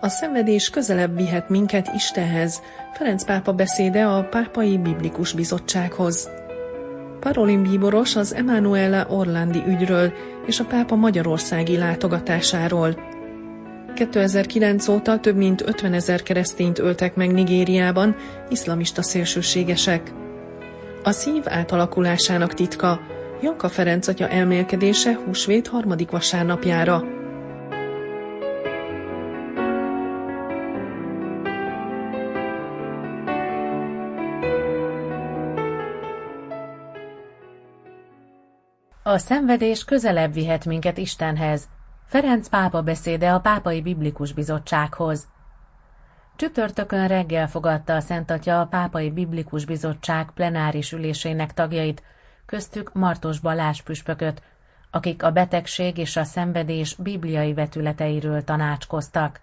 a szenvedés közelebb vihet minket Istenhez, Ferenc pápa beszéde a Pápai Biblikus Bizottsághoz. Parolin bíboros az Emanuele Orlandi ügyről és a pápa magyarországi látogatásáról. 2009 óta több mint 50 ezer keresztényt öltek meg Nigériában, iszlamista szélsőségesek. A szív átalakulásának titka, Janka Ferenc atya elmélkedése húsvét harmadik vasárnapjára – A szenvedés közelebb vihet minket Istenhez. Ferenc pápa beszéde a Pápai Biblikus Bizottsághoz. Csütörtökön reggel fogadta a Szent Atya a Pápai Biblikus Bizottság plenáris ülésének tagjait, köztük Martos Balázs püspököt, akik a betegség és a szenvedés bibliai vetületeiről tanácskoztak.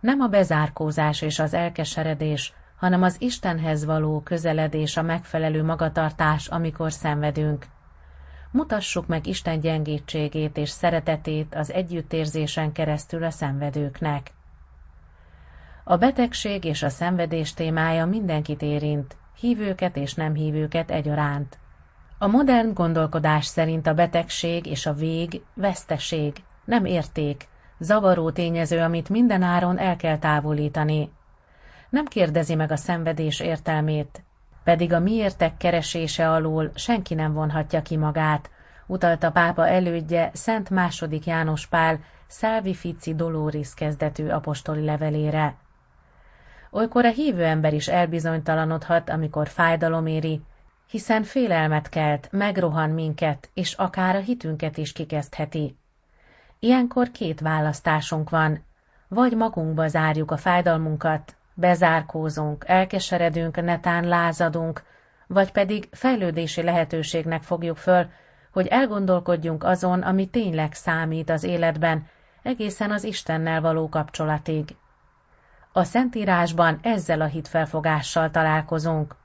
Nem a bezárkózás és az elkeseredés, hanem az Istenhez való közeledés a megfelelő magatartás, amikor szenvedünk. Mutassuk meg Isten gyengétségét és szeretetét az együttérzésen keresztül a szenvedőknek. A betegség és a szenvedés témája mindenkit érint, hívőket és nem hívőket egyaránt. A modern gondolkodás szerint a betegség és a vég veszteség, nem érték, zavaró tényező, amit minden áron el kell távolítani. Nem kérdezi meg a szenvedés értelmét, pedig a miértek keresése alól senki nem vonhatja ki magát, utalta pápa elődje Szent második János Pál Salvifici Doloris kezdetű apostoli levelére. Olykor a hívő ember is elbizonytalanodhat, amikor fájdalom éri, hiszen félelmet kelt, megrohan minket, és akár a hitünket is kikezdheti. Ilyenkor két választásunk van, vagy magunkba zárjuk a fájdalmunkat, bezárkózunk, elkeseredünk, netán lázadunk, vagy pedig fejlődési lehetőségnek fogjuk föl, hogy elgondolkodjunk azon, ami tényleg számít az életben, egészen az Istennel való kapcsolatig. A Szentírásban ezzel a hitfelfogással találkozunk.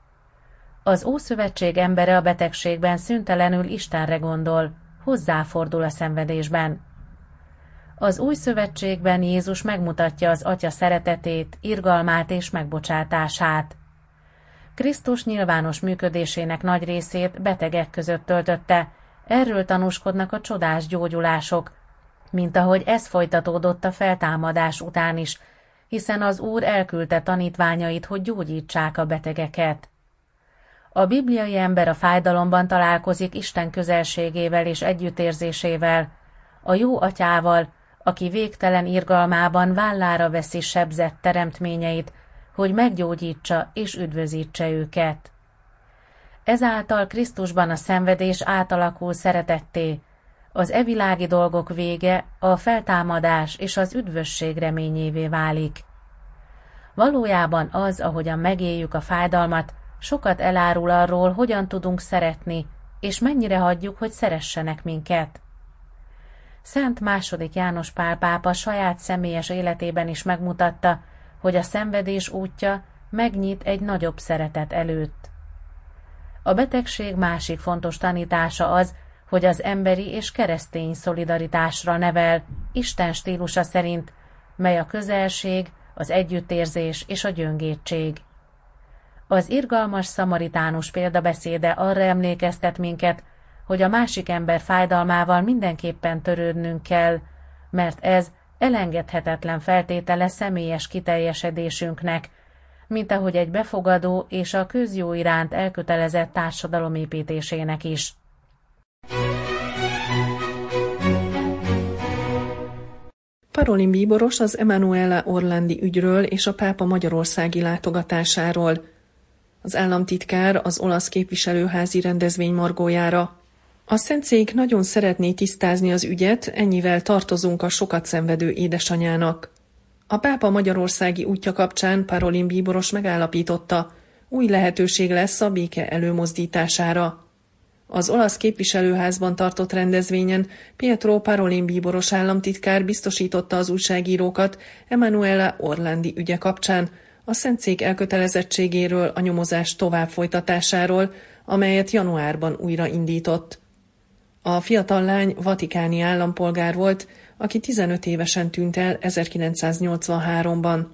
Az Ószövetség embere a betegségben szüntelenül Istenre gondol, hozzáfordul a szenvedésben. Az új szövetségben Jézus megmutatja az Atya szeretetét, irgalmát és megbocsátását. Krisztus nyilvános működésének nagy részét betegek között töltötte, erről tanúskodnak a csodás gyógyulások, mint ahogy ez folytatódott a feltámadás után is, hiszen az Úr elküldte tanítványait, hogy gyógyítsák a betegeket. A bibliai ember a fájdalomban találkozik Isten közelségével és együttérzésével, a jó atyával, aki végtelen irgalmában vállára veszi sebzett teremtményeit, hogy meggyógyítsa és üdvözítse őket. Ezáltal Krisztusban a szenvedés átalakul szeretetté, az evilági dolgok vége a feltámadás és az üdvösség reményévé válik. Valójában az, ahogyan megéljük a fájdalmat, sokat elárul arról, hogyan tudunk szeretni, és mennyire hagyjuk, hogy szeressenek minket. Szent második János Pál pápa saját személyes életében is megmutatta, hogy a szenvedés útja megnyit egy nagyobb szeretet előtt. A betegség másik fontos tanítása az, hogy az emberi és keresztény szolidaritásra nevel, Isten stílusa szerint, mely a közelség, az együttérzés és a gyöngétség. Az irgalmas szamaritánus példabeszéde arra emlékeztet minket, hogy a másik ember fájdalmával mindenképpen törődnünk kell, mert ez elengedhetetlen feltétele személyes kiteljesedésünknek, mint ahogy egy befogadó és a közjó iránt elkötelezett társadalom építésének is. Parolin bíboros az Emanuele Orlandi ügyről és a pápa magyarországi látogatásáról. Az államtitkár az olasz képviselőházi rendezvény margójára. A Szentszék nagyon szeretné tisztázni az ügyet, ennyivel tartozunk a sokat szenvedő édesanyának. A pápa magyarországi útja kapcsán Parolin bíboros megállapította, új lehetőség lesz a béke előmozdítására. Az olasz képviselőházban tartott rendezvényen Pietro Parolin bíboros államtitkár biztosította az újságírókat Emanuela Orlandi ügye kapcsán, a Szentszék elkötelezettségéről, a nyomozás tovább folytatásáról, amelyet januárban újra indított. A fiatal lány vatikáni állampolgár volt, aki 15 évesen tűnt el 1983-ban.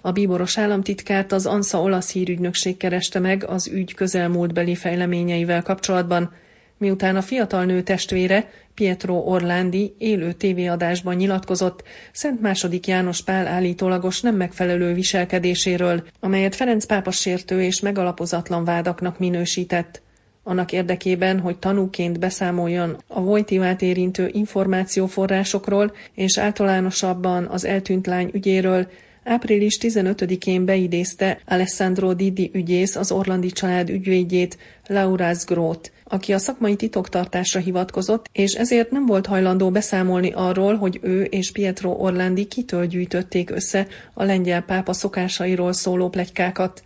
A bíboros államtitkárt az ANSA olasz hírügynökség kereste meg az ügy közelmúltbeli fejleményeivel kapcsolatban, miután a fiatal nő testvére, Pietro Orlandi élő tévéadásban nyilatkozott Szent II. János Pál állítólagos nem megfelelő viselkedéséről, amelyet Ferenc pápa sértő és megalapozatlan vádaknak minősített. Annak érdekében, hogy tanúként beszámoljon a Vojtivát érintő információforrásokról és általánosabban az eltűnt lány ügyéről, Április 15-én beidézte Alessandro Didi ügyész az Orlandi család ügyvédjét, Laura Grót, aki a szakmai titoktartásra hivatkozott, és ezért nem volt hajlandó beszámolni arról, hogy ő és Pietro Orlandi kitől gyűjtötték össze a lengyel pápa szokásairól szóló plegykákat.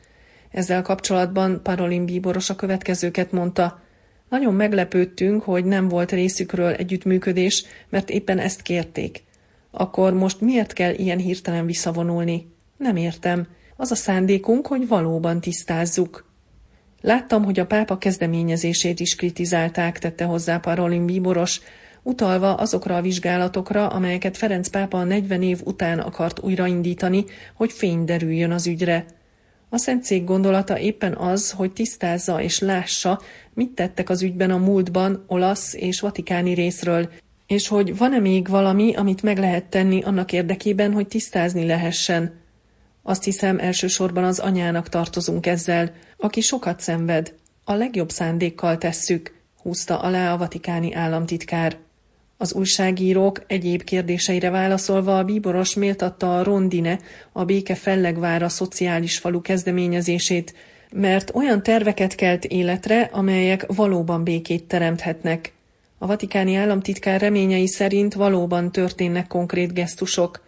Ezzel kapcsolatban Parolin bíboros a következőket mondta. Nagyon meglepődtünk, hogy nem volt részükről együttműködés, mert éppen ezt kérték. Akkor most miért kell ilyen hirtelen visszavonulni? Nem értem. Az a szándékunk, hogy valóban tisztázzuk. Láttam, hogy a pápa kezdeményezését is kritizálták, tette hozzá Parolin bíboros, utalva azokra a vizsgálatokra, amelyeket Ferenc pápa 40 év után akart újraindítani, hogy fény derüljön az ügyre. A Szentszék gondolata éppen az, hogy tisztázza és lássa, mit tettek az ügyben a múltban olasz és vatikáni részről, és hogy van-e még valami, amit meg lehet tenni annak érdekében, hogy tisztázni lehessen. Azt hiszem, elsősorban az anyának tartozunk ezzel, aki sokat szenved. A legjobb szándékkal tesszük, húzta alá a vatikáni államtitkár. Az újságírók egyéb kérdéseire válaszolva a bíboros méltatta a Rondine, a béke fellegvára szociális falu kezdeményezését, mert olyan terveket kelt életre, amelyek valóban békét teremthetnek. A vatikáni államtitkár reményei szerint valóban történnek konkrét gesztusok.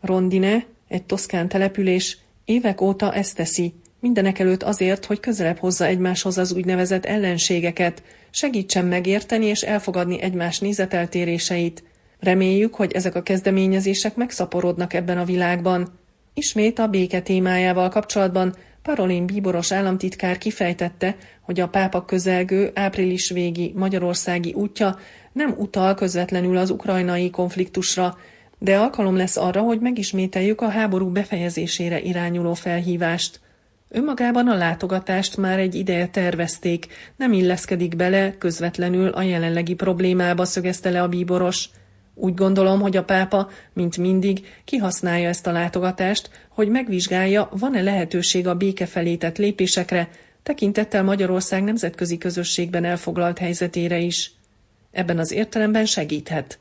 Rondine, egy toszkán település, évek óta ezt teszi, mindenek előtt azért, hogy közelebb hozza egymáshoz az úgynevezett ellenségeket, segítsen megérteni és elfogadni egymás nézeteltéréseit. Reméljük, hogy ezek a kezdeményezések megszaporodnak ebben a világban. Ismét a béke témájával kapcsolatban Parolin bíboros államtitkár kifejtette, hogy a pápa közelgő április végi magyarországi útja nem utal közvetlenül az ukrajnai konfliktusra, de alkalom lesz arra, hogy megismételjük a háború befejezésére irányuló felhívást. Önmagában a látogatást már egy ideje tervezték, nem illeszkedik bele közvetlenül a jelenlegi problémába, szögezte le a bíboros. Úgy gondolom, hogy a pápa, mint mindig, kihasználja ezt a látogatást, hogy megvizsgálja, van-e lehetőség a béke felé tett lépésekre, tekintettel Magyarország nemzetközi közösségben elfoglalt helyzetére is. Ebben az értelemben segíthet.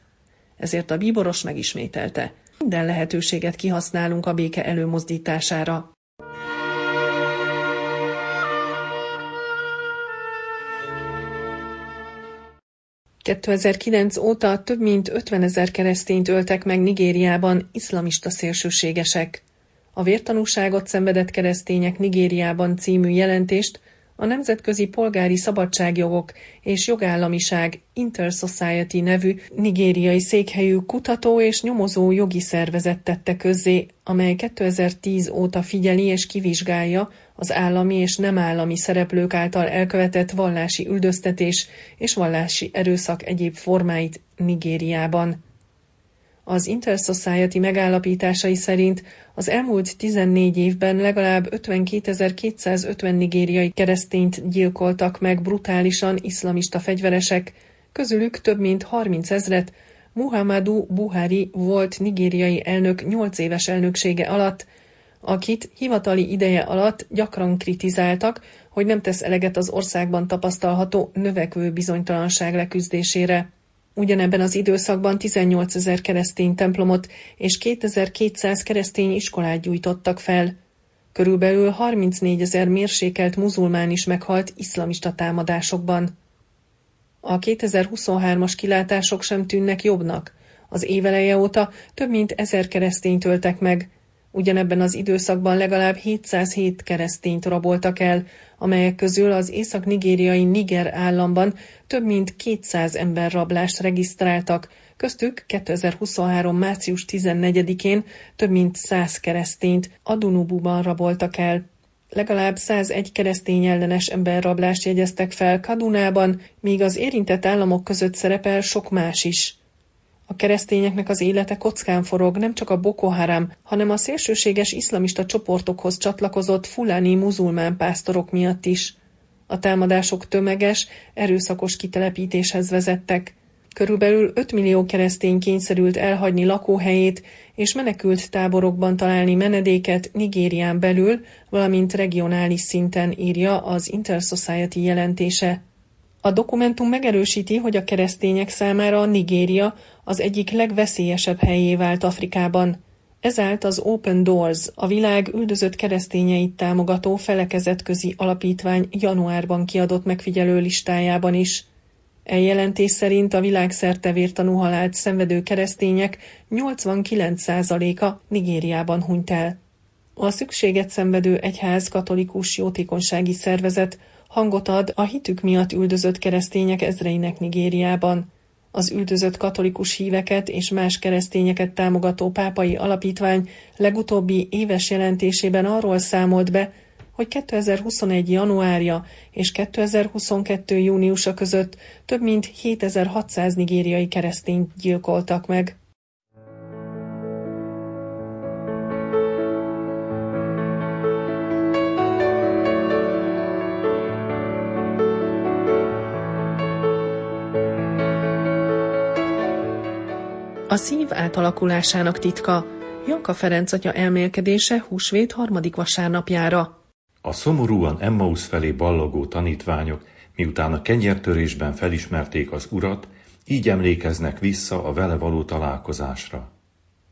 Ezért a bíboros megismételte. Minden lehetőséget kihasználunk a béke előmozdítására. 2009 óta több mint 50 ezer keresztényt öltek meg Nigériában iszlamista szélsőségesek. A vértanúságot szenvedett keresztények Nigériában című jelentést a Nemzetközi Polgári Szabadságjogok és Jogállamiság Intersociety nevű nigériai székhelyű kutató és nyomozó jogi szervezet tette közzé, amely 2010 óta figyeli és kivizsgálja az állami és nem állami szereplők által elkövetett vallási üldöztetés és vallási erőszak egyéb formáit Nigériában. Az Intersociety megállapításai szerint az elmúlt 14 évben legalább 52.250 nigériai keresztényt gyilkoltak meg brutálisan iszlamista fegyveresek, közülük több mint 30 ezret Muhammadu Buhari volt nigériai elnök 8 éves elnöksége alatt, akit hivatali ideje alatt gyakran kritizáltak, hogy nem tesz eleget az országban tapasztalható növekvő bizonytalanság leküzdésére. Ugyanebben az időszakban 18 ezer keresztény templomot és 2200 keresztény iskolát gyújtottak fel. Körülbelül 34 ezer mérsékelt muzulmán is meghalt iszlamista támadásokban. A 2023-as kilátások sem tűnnek jobbnak. Az éveleje óta több mint ezer keresztényt öltek meg. Ugyanebben az időszakban legalább 707 keresztényt raboltak el, amelyek közül az észak-nigériai Niger államban több mint 200 ember rablást regisztráltak, köztük 2023. március 14-én több mint 100 keresztényt Adunububan raboltak el. Legalább 101 keresztény ellenes emberrablást jegyeztek fel Kadunában, míg az érintett államok között szerepel sok más is. A keresztényeknek az élete kockán forog nem csak a Boko Haram, hanem a szélsőséges iszlamista csoportokhoz csatlakozott fulani muzulmán pásztorok miatt is. A támadások tömeges, erőszakos kitelepítéshez vezettek. Körülbelül 5 millió keresztény kényszerült elhagyni lakóhelyét és menekült táborokban találni menedéket Nigérián belül, valamint regionális szinten írja az Intersociety jelentése. A dokumentum megerősíti, hogy a keresztények számára Nigéria az egyik legveszélyesebb helyé vált Afrikában. Ezált az Open Doors, a világ üldözött keresztényeit támogató felekezetközi alapítvány januárban kiadott megfigyelő listájában is. E jelentés szerint a világszerte vértanú halált szenvedő keresztények 89%-a Nigériában hunyt el. A szükséget szenvedő egyház katolikus jótékonysági szervezet hangot ad a hitük miatt üldözött keresztények ezreinek Nigériában. Az üldözött katolikus híveket és más keresztényeket támogató pápai alapítvány legutóbbi éves jelentésében arról számolt be, hogy 2021. januárja és 2022. júniusa között több mint 7600 nigériai keresztényt gyilkoltak meg. A szív átalakulásának titka Janka Ferenc atya elmélkedése húsvét harmadik vasárnapjára. A szomorúan Emmaus felé ballagó tanítványok, miután a kenyertörésben felismerték az urat, így emlékeznek vissza a vele való találkozásra.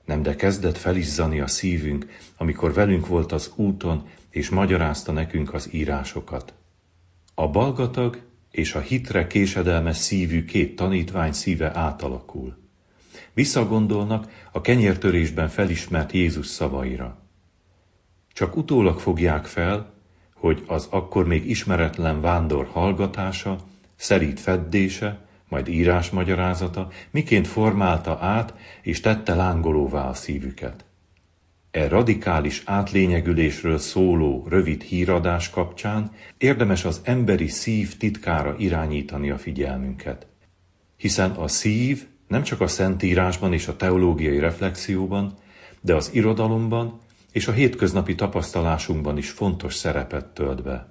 Nem de kezdett felizzani a szívünk, amikor velünk volt az úton, és magyarázta nekünk az írásokat. A balgatag és a hitre késedelmes szívű két tanítvány szíve átalakul. Visszagondolnak a kenyértörésben felismert Jézus szavaira. Csak utólag fogják fel, hogy az akkor még ismeretlen vándor hallgatása, szerít feddése, majd írásmagyarázata miként formálta át és tette lángolóvá a szívüket. E radikális átlényegülésről szóló rövid híradás kapcsán érdemes az emberi szív titkára irányítani a figyelmünket. Hiszen a szív nem csak a szentírásban és a teológiai reflexióban, de az irodalomban és a hétköznapi tapasztalásunkban is fontos szerepet tölt be.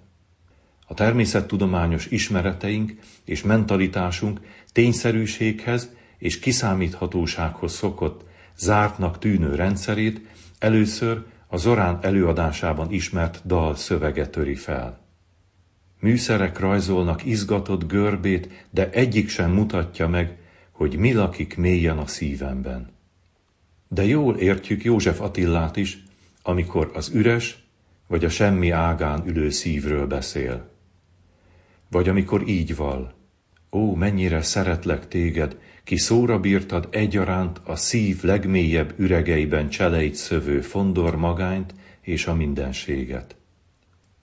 A természettudományos ismereteink és mentalitásunk tényszerűséghez és kiszámíthatósághoz szokott, zártnak tűnő rendszerét először a Zorán előadásában ismert dal szövege töri fel. Műszerek rajzolnak izgatott görbét, de egyik sem mutatja meg, hogy mi lakik mélyen a szívemben. De jól értjük József Attillát is, amikor az üres vagy a semmi ágán ülő szívről beszél. Vagy amikor így val, ó, mennyire szeretlek téged, ki szóra bírtad egyaránt a szív legmélyebb üregeiben cseleit szövő fondor magányt és a mindenséget.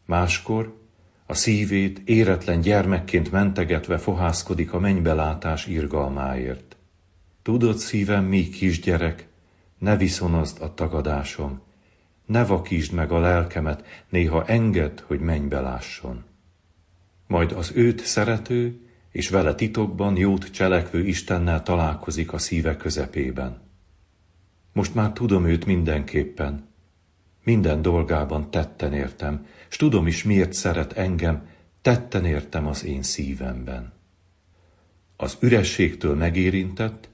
Máskor a szívét éretlen gyermekként mentegetve fohászkodik a mennybelátás irgalmáért. Tudod szívem, mi kisgyerek, ne viszonozd a tagadásom, ne vakítsd meg a lelkemet, néha engedd, hogy mennybe lásson. Majd az őt szerető és vele titokban jót cselekvő Istennel találkozik a szíve közepében. Most már tudom őt mindenképpen, minden dolgában tetten értem, s tudom is, miért szeret engem, tetten értem az én szívemben. Az ürességtől megérintett,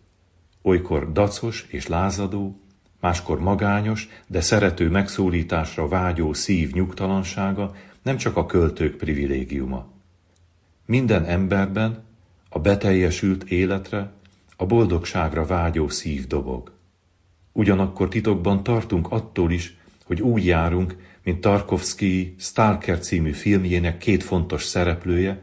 olykor dacos és lázadó, máskor magányos, de szerető megszólításra vágyó szív nyugtalansága nem csak a költők privilégiuma. Minden emberben a beteljesült életre, a boldogságra vágyó szív dobog. Ugyanakkor titokban tartunk attól is, hogy úgy járunk, mint Tarkovsky Stalker című filmjének két fontos szereplője,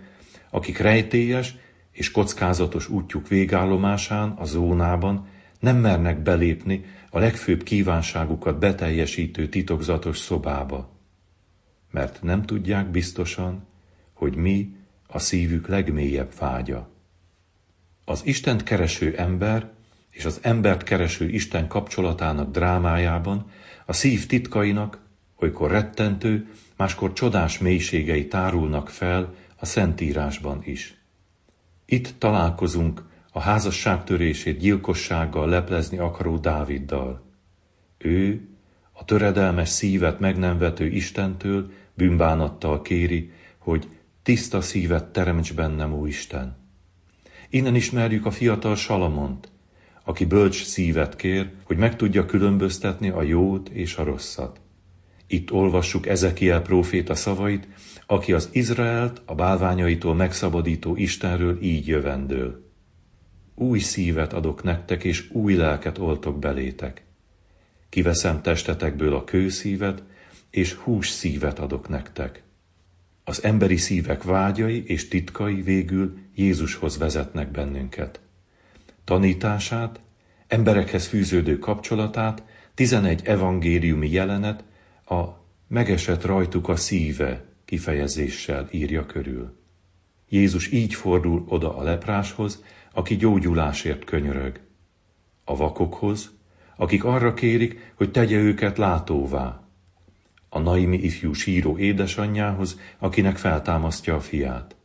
akik rejtélyes és kockázatos útjuk végállomásán, a zónában nem mernek belépni a legfőbb kívánságukat beteljesítő titokzatos szobába, mert nem tudják biztosan, hogy mi a szívük legmélyebb vágya. Az Istent kereső ember és az embert kereső Isten kapcsolatának drámájában a szív titkainak olykor rettentő, máskor csodás mélységei tárulnak fel a Szentírásban is. Itt találkozunk a házasság törését gyilkossággal leplezni akaró Dáviddal. Ő, a töredelmes szívet meg nem vető Istentől bűnbánattal kéri, hogy tiszta szívet teremts bennem, ó Isten. Innen ismerjük a fiatal Salamont, aki bölcs szívet kér, hogy meg tudja különböztetni a jót és a rosszat. Itt olvassuk Ezekiel próféta szavait, aki az Izraelt a bálványaitól megszabadító Istenről így jövendől. Új szívet adok nektek, és új lelket oltok belétek. Kiveszem testetekből a kőszívet, és hús szívet adok nektek. Az emberi szívek vágyai és titkai végül Jézushoz vezetnek bennünket. Tanítását, emberekhez fűződő kapcsolatát, 11 evangéliumi jelenet a megesett rajtuk a szíve kifejezéssel írja körül. Jézus így fordul oda a lepráshoz, aki gyógyulásért könyörög. A vakokhoz, akik arra kérik, hogy tegye őket látóvá. A Naimi ifjú síró édesanyjához, akinek feltámasztja a fiát.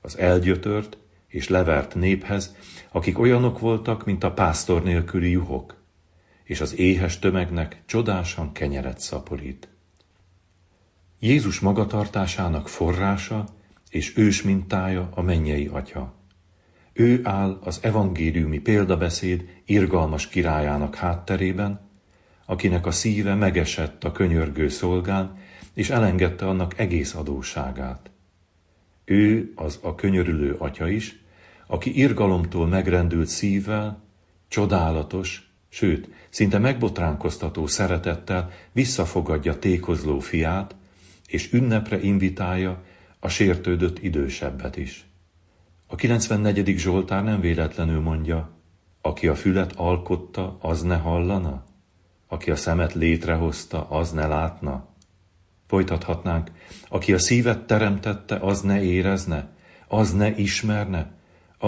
Az elgyötört és levert néphez, akik olyanok voltak, mint a pásztor nélküli juhok, és az éhes tömegnek csodásan kenyeret szaporít. Jézus magatartásának forrása és ős mintája a mennyei atya. Ő áll az evangéliumi példabeszéd irgalmas királyának hátterében, akinek a szíve megesett a könyörgő szolgán, és elengedte annak egész adóságát. Ő az a könyörülő atya is, aki irgalomtól megrendült szívvel, csodálatos, sőt, szinte megbotránkoztató szeretettel visszafogadja tékozló fiát, és ünnepre invitálja a sértődött idősebbet is. A 94. Zsoltár nem véletlenül mondja, aki a fület alkotta, az ne hallana? Aki a szemet létrehozta, az ne látna? Folytathatnánk, aki a szívet teremtette, az ne érezne, az ne ismerne,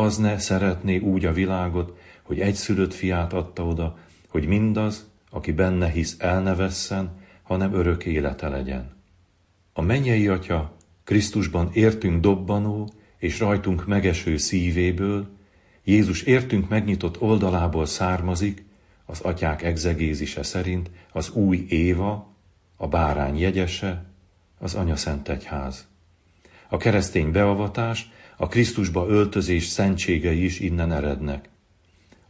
az ne szeretné úgy a világot, hogy egy szülött fiát adta oda, hogy mindaz, aki benne hisz, el ne vesszen, hanem örök élete legyen. A mennyei Atya Krisztusban értünk dobbanó és rajtunk megeső szívéből, Jézus értünk megnyitott oldalából származik, az atyák egzegézise szerint az új Éva, a bárány jegyese, az Anya Szent Egyház. A keresztény beavatás, a Krisztusba öltözés szentségei is innen erednek.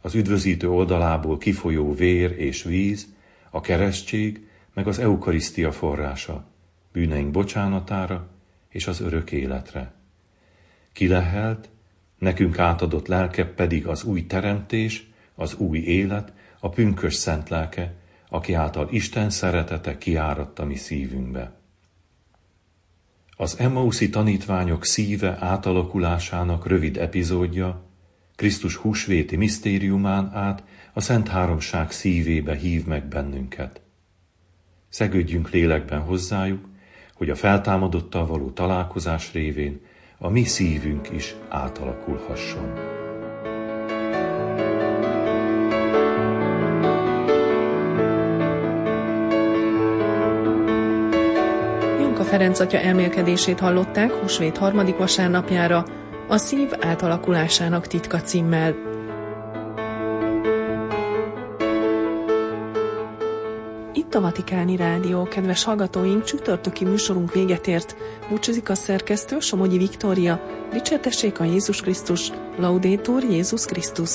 Az üdvözítő oldalából kifolyó vér és víz, a keresztség, meg az eukarisztia forrása, bűneink bocsánatára és az örök életre. Kilehelt, nekünk átadott lelke pedig az új teremtés, az új élet, a pünkös szent lelke, aki által Isten szeretete kiáradt a mi szívünkbe. Az Emmauszi tanítványok szíve átalakulásának rövid epizódja Krisztus húsvéti misztériumán át a Szent Háromság szívébe hív meg bennünket. Szegődjünk lélekben hozzájuk, hogy a feltámadottal való találkozás révén a mi szívünk is átalakulhasson. Ferenc atya elmélkedését hallották húsvét harmadik vasárnapjára, a szív átalakulásának titka címmel. Itt a Vatikáni Rádió, kedves hallgatóink, csütörtöki műsorunk véget ért. Búcsúzik a szerkesztő Somogyi Viktória. Dicsértessék a Jézus Krisztus, Laudétur Jézus Krisztus.